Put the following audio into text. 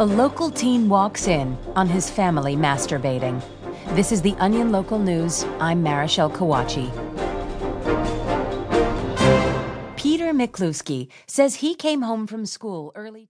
A local teen walks in on his family masturbating. This is the Onion Local News. I'm Marichelle Kawachi. Peter Mikluski says he came home from school early.